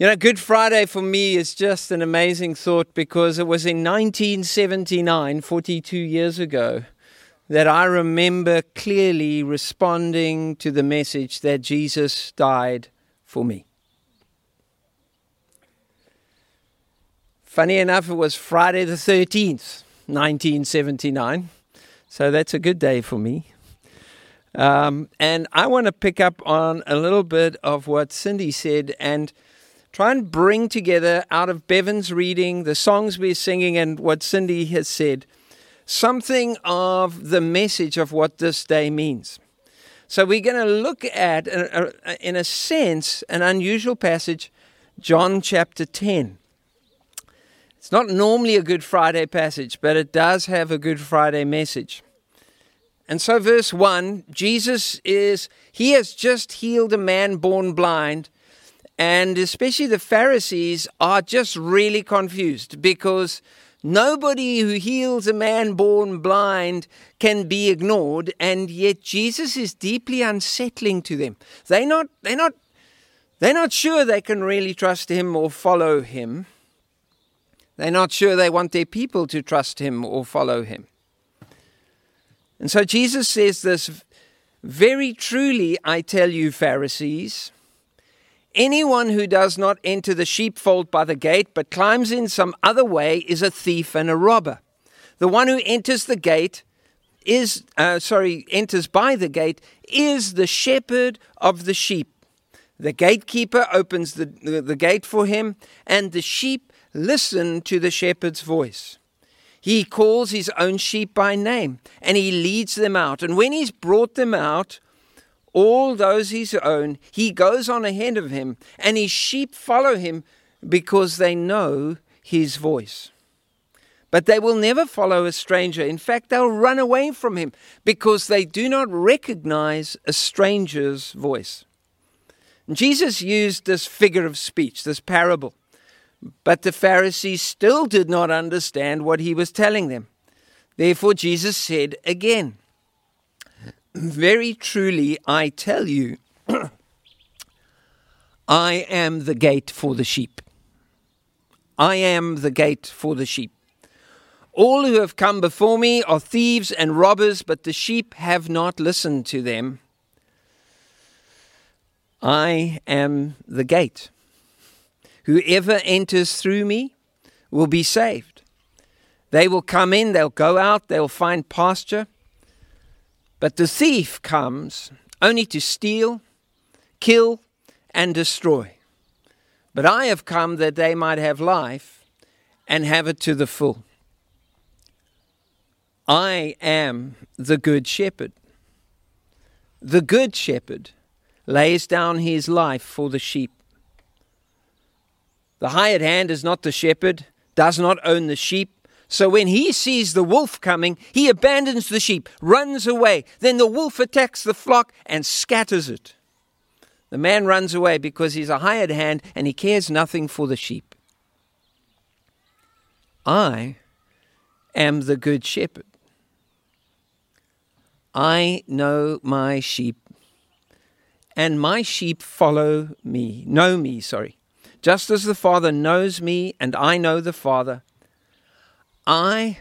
You know, Good Friday for me is just an amazing thought because it was in 1979, 42 years ago, that I remember clearly responding to the message that Jesus died for me. Funny enough, it was Friday the 13th, 1979. So that's a good day for me. Um, and I want to pick up on a little bit of what Cindy said and try and bring together out of Bevan's reading, the songs we're singing, and what Cindy has said, something of the message of what this day means. So we're going to look at, uh, uh, uh, in a sense, an unusual passage, John chapter 10. It's not normally a Good Friday passage, but it does have a Good Friday message. And so, verse 1 Jesus is, he has just healed a man born blind and especially the Pharisees are just really confused because nobody who heals a man born blind can be ignored, and yet Jesus is deeply unsettling to them. They're not, they're not, they're not sure they can really trust him or follow him. They're not sure they want their people to trust him or follow him. And so Jesus says this very truly, I tell you, Pharisees Anyone who does not enter the sheepfold by the gate, but climbs in some other way, is a thief and a robber. The one who enters the gate is, uh, sorry, enters by the gate, is the shepherd of the sheep. The gatekeeper opens the, the, the gate for him, and the sheep listen to the shepherd's voice. He calls his own sheep by name, and he leads them out. And when he's brought them out, all those his own, he goes on ahead of him, and his sheep follow him because they know his voice. But they will never follow a stranger. In fact, they'll run away from him because they do not recognize a stranger's voice. Jesus used this figure of speech, this parable, but the Pharisees still did not understand what he was telling them. Therefore, Jesus said again, very truly, I tell you, I am the gate for the sheep. I am the gate for the sheep. All who have come before me are thieves and robbers, but the sheep have not listened to them. I am the gate. Whoever enters through me will be saved. They will come in, they'll go out, they'll find pasture. But the thief comes only to steal, kill, and destroy. But I have come that they might have life and have it to the full. I am the good shepherd. The good shepherd lays down his life for the sheep. The hired hand is not the shepherd, does not own the sheep, so when he sees the wolf coming, he abandons the sheep, runs away. Then the wolf attacks the flock and scatters it. The man runs away because he's a hired hand and he cares nothing for the sheep. I am the good shepherd. I know my sheep, and my sheep follow me, know me, sorry. Just as the Father knows me, and I know the Father, I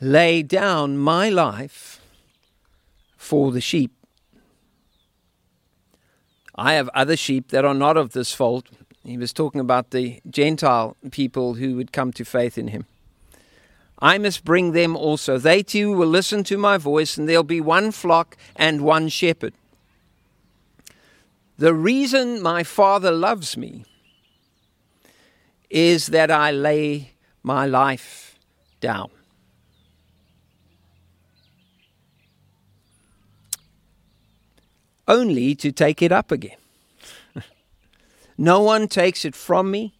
lay down my life for the sheep. I have other sheep that are not of this fold. He was talking about the Gentile people who would come to faith in him. I must bring them also. They too will listen to my voice, and there'll be one flock and one shepherd. The reason my Father loves me is that I lay my life down. Only to take it up again. no one takes it from me.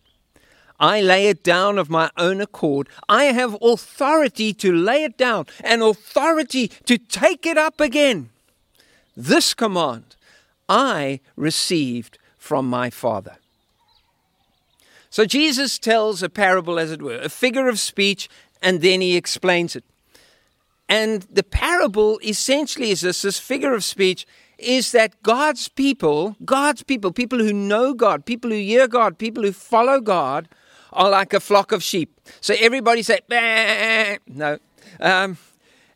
I lay it down of my own accord. I have authority to lay it down and authority to take it up again. This command I received from my Father. So Jesus tells a parable, as it were, a figure of speech and then he explains it. And the parable essentially is this, this figure of speech is that God's people, God's people, people who know God, people who hear God, people who follow God, are like a flock of sheep. So everybody say, bah! no. Um,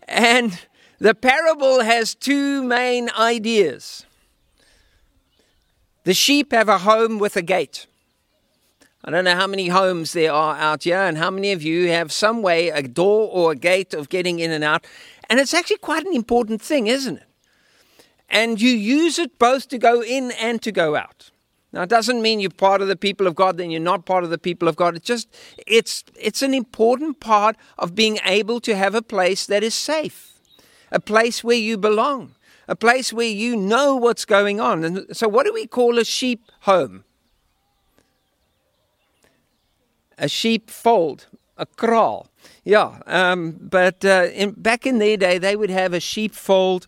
and the parable has two main ideas. The sheep have a home with a gate. I don't know how many homes there are out here, and how many of you have some way, a door or a gate of getting in and out. And it's actually quite an important thing, isn't it? And you use it both to go in and to go out. Now, it doesn't mean you're part of the people of God, then you're not part of the people of God. It's just, it's, it's an important part of being able to have a place that is safe, a place where you belong, a place where you know what's going on. And so, what do we call a sheep home? A sheep fold, a kraal. Yeah, um, but uh, in, back in their day, they would have a sheep fold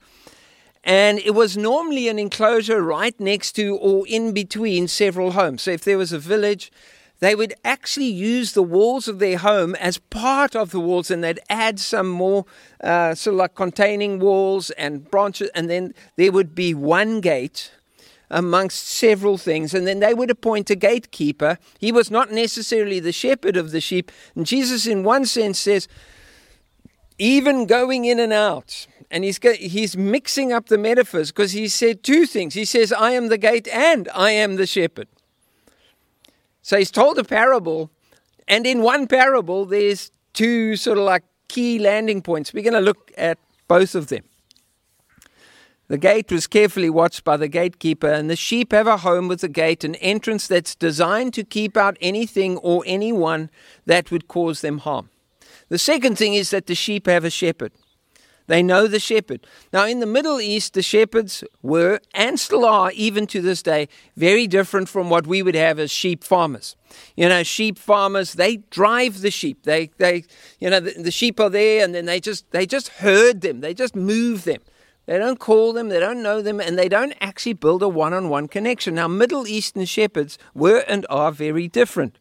and it was normally an enclosure right next to or in between several homes. So if there was a village, they would actually use the walls of their home as part of the walls and they'd add some more uh, sort of like containing walls and branches and then there would be one gate amongst several things and then they would appoint a gatekeeper he was not necessarily the shepherd of the sheep and jesus in one sense says even going in and out and he's he's mixing up the metaphors because he said two things. He says, "I am the gate and I am the shepherd." So he's told a parable, and in one parable there's two sort of like key landing points. We're going to look at both of them. The gate was carefully watched by the gatekeeper, and the sheep have a home with a gate, an entrance that's designed to keep out anything or anyone that would cause them harm. The second thing is that the sheep have a shepherd. They know the shepherd. Now, in the Middle East, the shepherds were, and still are, even to this day, very different from what we would have as sheep farmers. You know, sheep farmers, they drive the sheep. They, they you know, the, the sheep are there and then they just, they just herd them. They just move them. They don't call them, they don't know them, and they don't actually build a one on one connection. Now, Middle Eastern shepherds were and are very different.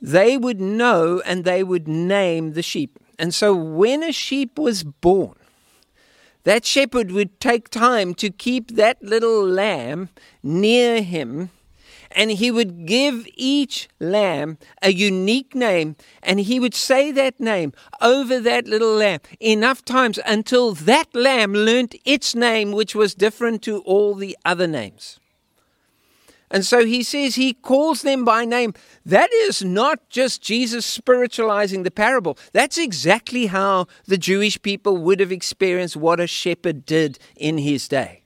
They would know and they would name the sheep. And so when a sheep was born, that shepherd would take time to keep that little lamb near him and he would give each lamb a unique name and he would say that name over that little lamb enough times until that lamb learnt its name which was different to all the other names and so he says he calls them by name. That is not just Jesus spiritualizing the parable. That's exactly how the Jewish people would have experienced what a shepherd did in his day.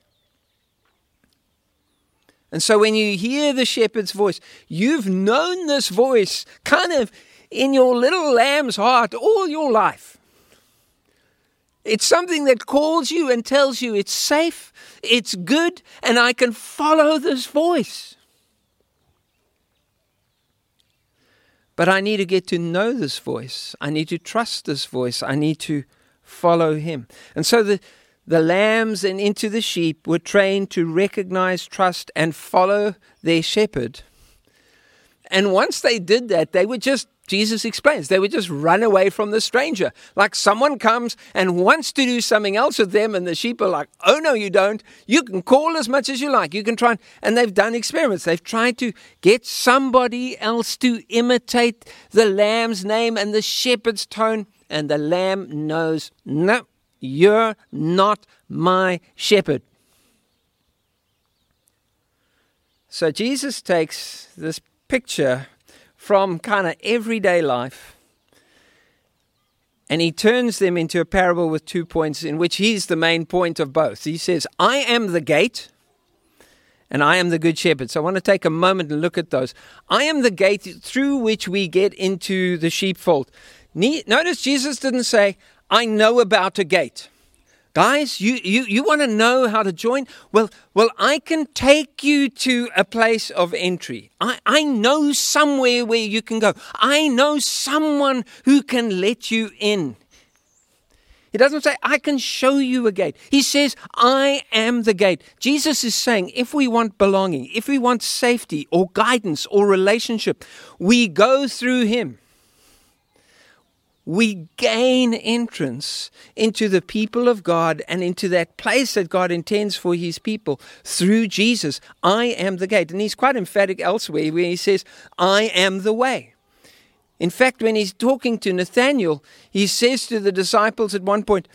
And so when you hear the shepherd's voice, you've known this voice kind of in your little lamb's heart all your life. It's something that calls you and tells you it's safe, it's good, and I can follow this voice. But I need to get to know this voice. I need to trust this voice. I need to follow him. And so the, the lambs and into the sheep were trained to recognize, trust, and follow their shepherd. And once they did that, they would just Jesus explains they would just run away from the stranger. Like someone comes and wants to do something else with them, and the sheep are like, oh, no, you don't. You can call as much as you like. You can try. And they've done experiments. They've tried to get somebody else to imitate the lamb's name and the shepherd's tone, and the lamb knows, no, you're not my shepherd. So Jesus takes this picture from kind of everyday life. And he turns them into a parable with two points, in which he's the main point of both. He says, I am the gate, and I am the good shepherd. So I want to take a moment and look at those. I am the gate through which we get into the sheepfold. Notice Jesus didn't say, I know about a gate. Guys, you, you, you want to know how to join? Well, well, I can take you to a place of entry. I, I know somewhere where you can go. I know someone who can let you in. He doesn't say, I can show you a gate. He says, I am the gate. Jesus is saying, if we want belonging, if we want safety or guidance or relationship, we go through him. We gain entrance into the people of God and into that place that God intends for his people through Jesus. I am the gate. And he's quite emphatic elsewhere where he says, I am the way. In fact, when he's talking to Nathanael, he says to the disciples at one point,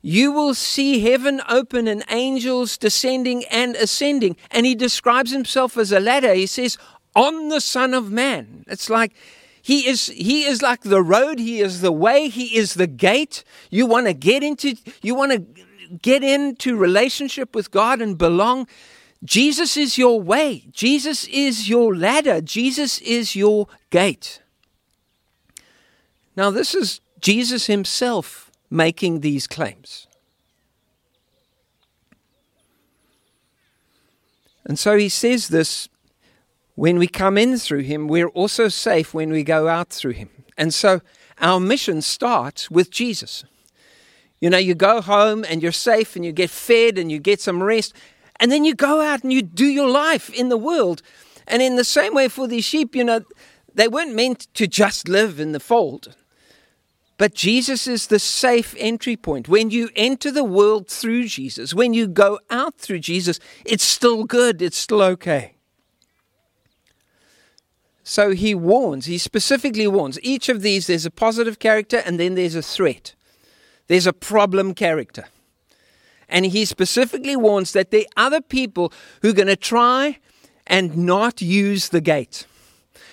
You will see heaven open and angels descending and ascending. And he describes himself as a ladder. He says, On the Son of Man. It's like he is, he is like the road, He is the way, He is the gate. You want to get into, you want to get into relationship with God and belong. Jesus is your way. Jesus is your ladder. Jesus is your gate. Now, this is Jesus himself making these claims. And so he says this when we come in through him, we're also safe when we go out through him. And so our mission starts with Jesus. You know, you go home and you're safe and you get fed and you get some rest, and then you go out and you do your life in the world. And in the same way for these sheep, you know, they weren't meant to just live in the fold. But Jesus is the safe entry point. When you enter the world through Jesus, when you go out through Jesus, it's still good, it's still okay. So he warns, he specifically warns. Each of these, there's a positive character and then there's a threat. There's a problem character. And he specifically warns that there are other people who are going to try and not use the gate.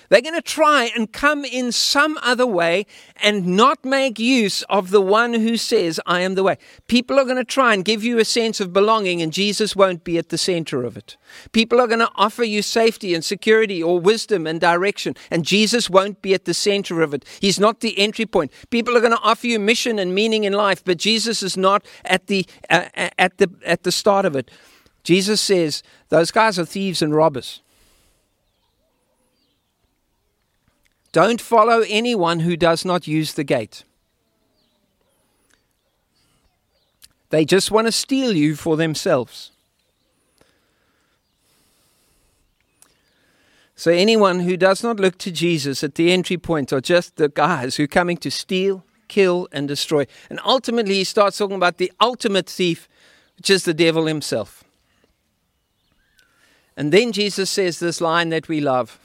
They're going to try and come in some other way and not make use of the one who says, I am the way. People are going to try and give you a sense of belonging, and Jesus won't be at the center of it. People are going to offer you safety and security or wisdom and direction, and Jesus won't be at the center of it. He's not the entry point. People are going to offer you mission and meaning in life, but Jesus is not at the, uh, at the, at the start of it. Jesus says, Those guys are thieves and robbers. Don't follow anyone who does not use the gate. They just want to steal you for themselves. So, anyone who does not look to Jesus at the entry point are just the guys who are coming to steal, kill, and destroy. And ultimately, he starts talking about the ultimate thief, which is the devil himself. And then Jesus says this line that we love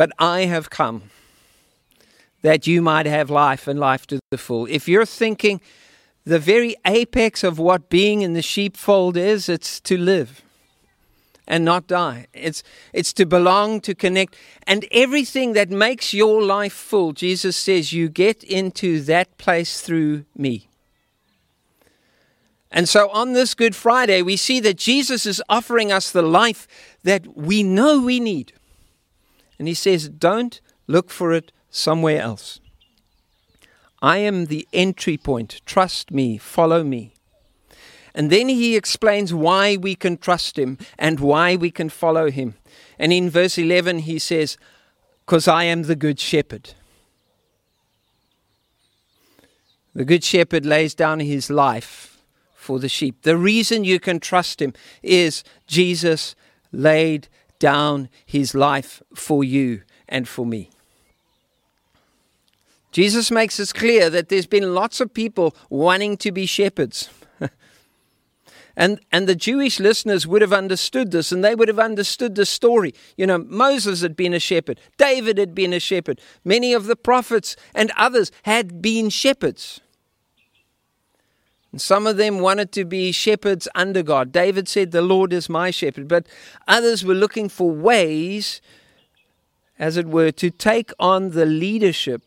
but I have come that you might have life and life to the full. If you're thinking the very apex of what being in the sheepfold is, it's to live and not die. It's, it's to belong, to connect. And everything that makes your life full, Jesus says, you get into that place through me. And so on this Good Friday, we see that Jesus is offering us the life that we know we need. And he says, Don't look for it somewhere else. I am the entry point. Trust me, follow me. And then he explains why we can trust him and why we can follow him. And in verse 11, he says, Because I am the good shepherd. The good shepherd lays down his life for the sheep. The reason you can trust him is Jesus laid down his life for you and for me. Jesus makes it clear that there's been lots of people wanting to be shepherds. and, and the Jewish listeners would have understood this and they would have understood the story. You know, Moses had been a shepherd, David had been a shepherd, many of the prophets and others had been shepherds. And some of them wanted to be shepherds under God. David said, The Lord is my shepherd. But others were looking for ways, as it were, to take on the leadership.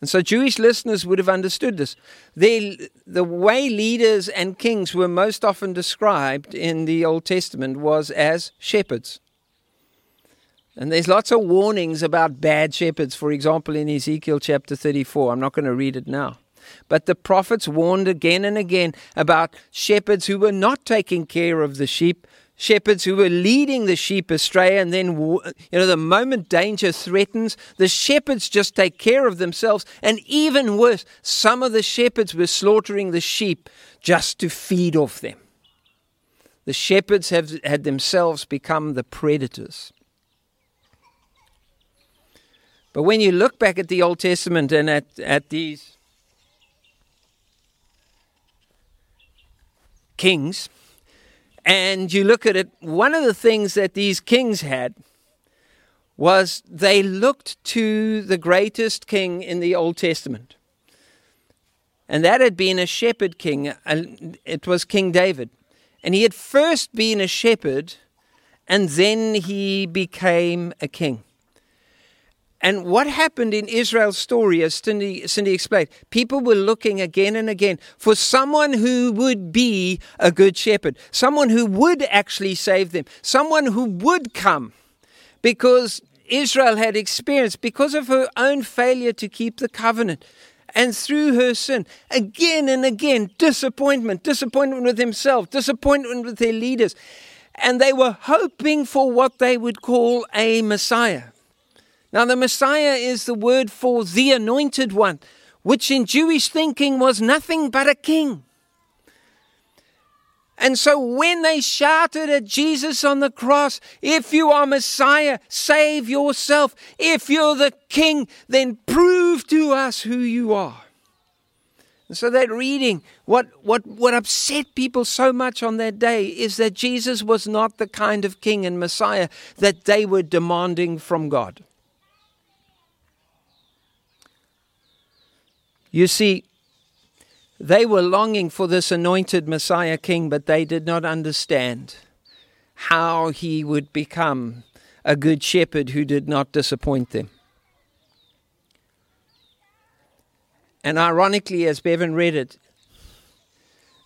And so Jewish listeners would have understood this. the way leaders and kings were most often described in the Old Testament was as shepherds. And there's lots of warnings about bad shepherds, for example, in Ezekiel chapter 34. I'm not going to read it now. But the prophets warned again and again about shepherds who were not taking care of the sheep, shepherds who were leading the sheep astray. And then, you know, the moment danger threatens, the shepherds just take care of themselves. And even worse, some of the shepherds were slaughtering the sheep just to feed off them. The shepherds have had themselves become the predators. But when you look back at the Old Testament and at, at these kings, and you look at it, one of the things that these kings had was they looked to the greatest king in the Old Testament. And that had been a shepherd king. And it was King David. And he had first been a shepherd, and then he became a king. And what happened in Israel's story, as Cindy, Cindy, explained, people were looking again and again for someone who would be a good shepherd, someone who would actually save them, someone who would come. Because Israel had experienced, because of her own failure to keep the covenant, and through her sin, again and again, disappointment, disappointment with himself, disappointment with their leaders. And they were hoping for what they would call a Messiah. Now, the Messiah is the word for the anointed one, which in Jewish thinking was nothing but a king. And so when they shouted at Jesus on the cross, if you are Messiah, save yourself. If you're the king, then prove to us who you are. And so that reading, what, what, what upset people so much on that day is that Jesus was not the kind of king and Messiah that they were demanding from God. You see, they were longing for this anointed Messiah king, but they did not understand how he would become a good shepherd who did not disappoint them. And ironically, as Bevan read it,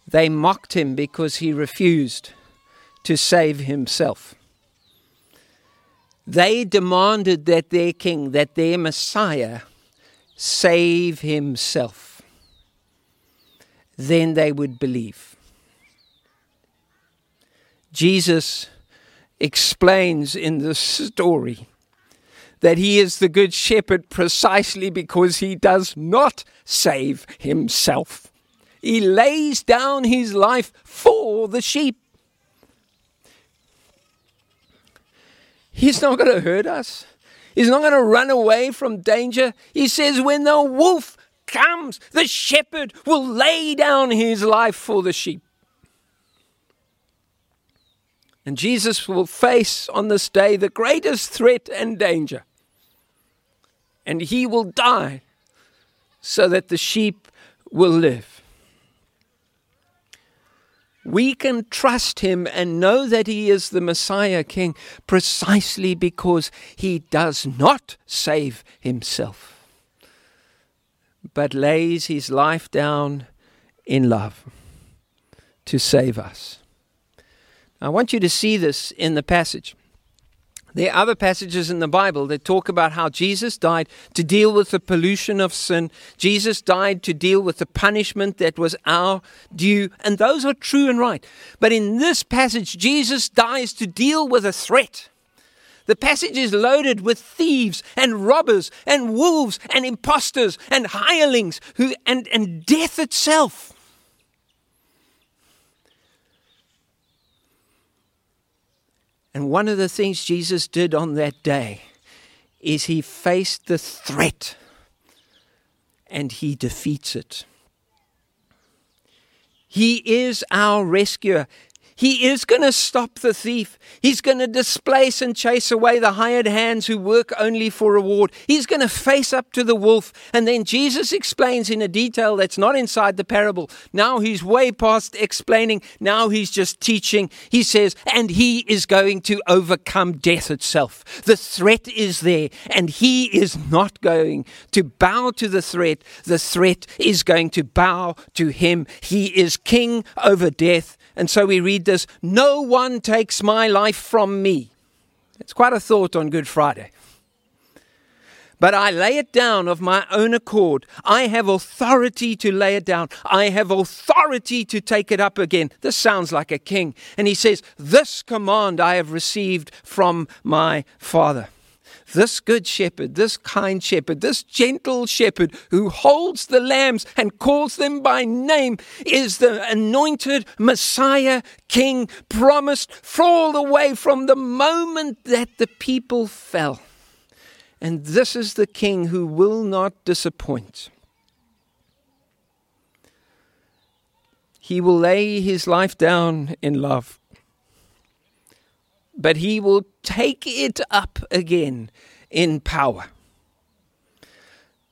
they mocked him because he refused to save himself. They demanded that their king, that their Messiah, save himself then they would believe. Jesus explains in the story that he is the good shepherd precisely because he does not save himself. He lays down his life for the sheep. He's not going to hurt us. He's not going to run away from danger. He says, when the wolf comes, the shepherd will lay down his life for the sheep. And Jesus will face on this day the greatest threat and danger. And he will die so that the sheep will live. We can trust him and know that he is the Messiah King precisely because he does not save himself but lays his life down in love to save us. I want you to see this in the passage. There are other passages in the Bible that talk about how Jesus died to deal with the pollution of sin. Jesus died to deal with the punishment that was our due. And those are true and right. But in this passage, Jesus dies to deal with a threat. The passage is loaded with thieves and robbers and wolves and impostors and hirelings who, and, and death itself. And one of the things Jesus did on that day is he faced the threat and he defeats it. He is our rescuer. He is going to stop the thief. He's going to displace and chase away the hired hands who work only for reward. He's going to face up to the wolf. And then Jesus explains in a detail that's not inside the parable. Now he's way past explaining. Now he's just teaching. He says, and he is going to overcome death itself. The threat is there, and he is not going to bow to the threat. The threat is going to bow to him. He is king over death and so we read this No one takes my life from me. It's quite a thought on Good Friday. But I lay it down of my own accord. I have authority to lay it down. I have authority to take it up again. This sounds like a king. And he says, This command I have received from my Father. This good shepherd, this kind shepherd, this gentle shepherd who holds the lambs and calls them by name is the anointed Messiah King promised all the way from the moment that the people fell. And this is the King who will not disappoint. He will lay his life down in love, but he will take it up again in power.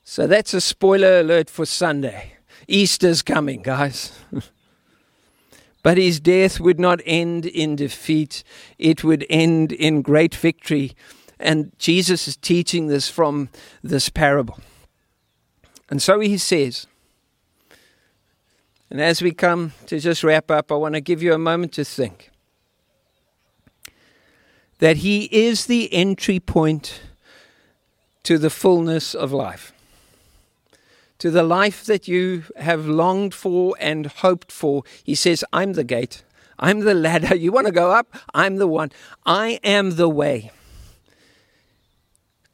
So that's a spoiler alert for Sunday. Easter's coming, guys. but his death would not end in defeat, it would end in great victory. And Jesus is teaching this from this parable. And so he says, and as we come to just wrap up, I want to give you a moment to think that he is the entry point to the fullness of life to the life that you have longed for and hoped for. He says, I'm the gate. I'm the ladder. You want to go up? I'm the one. I am the way.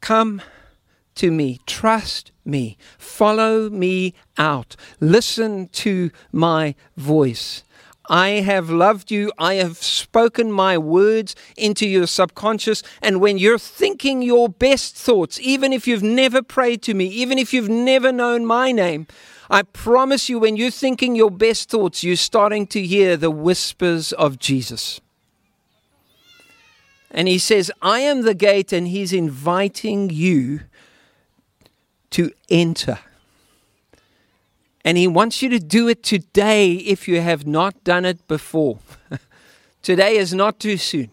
Come to me. Trust me. Follow me out. Listen to my voice. I have loved you. I have spoken my words into your subconscious. And when you're thinking your best thoughts, even if you've never prayed to me, even if you've never known my name, I promise you, when you're thinking your best thoughts, you're starting to hear the whispers of Jesus. And he says, I am the gate, and he's inviting you to enter. And He wants you to do it today if you have not done it before. today is not too soon.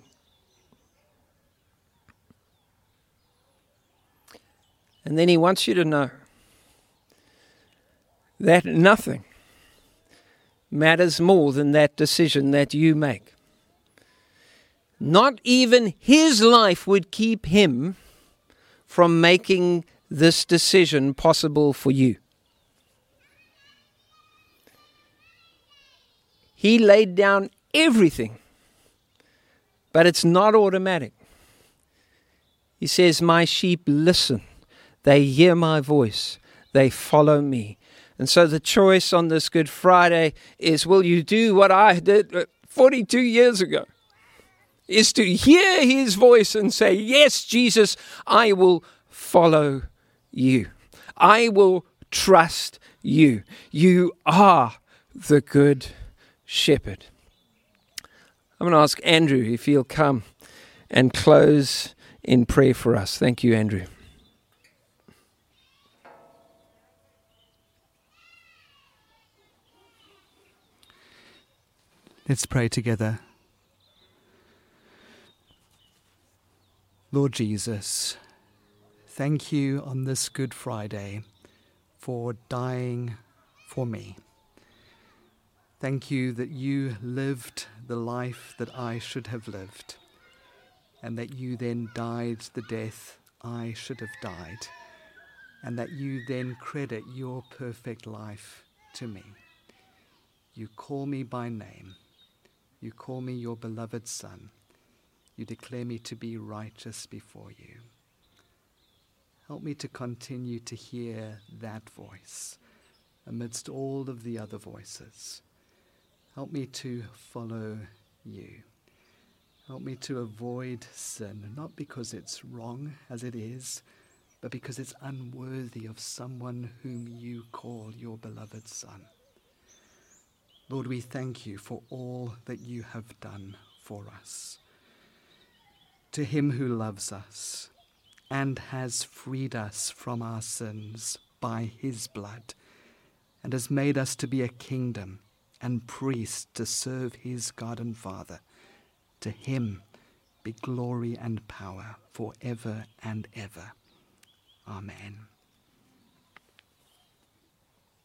And then He wants you to know that nothing matters more than that decision that you make. Not even His life would keep Him from making this decision possible for you. He laid down everything, but it's not automatic. He says, My sheep listen, they hear my voice, they follow me. And so the choice on this Good Friday is will you do what I did uh, 42 years ago? Is to hear his voice and say, Yes, Jesus, I will follow you. I will trust you. You are the good shepherd. I'm going to ask Andrew if he'll come and close in prayer for us. Thank you, Andrew. Let's pray together. Lord Jesus, thank you on this Good Friday for dying for me. Thank you that you lived the life that I should have lived, and that you then died the death I should have died, and that you then credit your perfect life to me. You call me by name. You call me your beloved Son. You declare me to be righteous before you. Help me to continue to hear that voice amidst all of the other voices. Help me to follow you. Help me to avoid sin, not because it's wrong as it is, but because it's unworthy of someone whom you call your beloved Son. Lord, we thank you for all that you have done for us. To him who loves us and has freed us from our sins by his blood and has made us to be a kingdom and priest to serve his God and Father. To him be glory and power for ever and ever. Amen.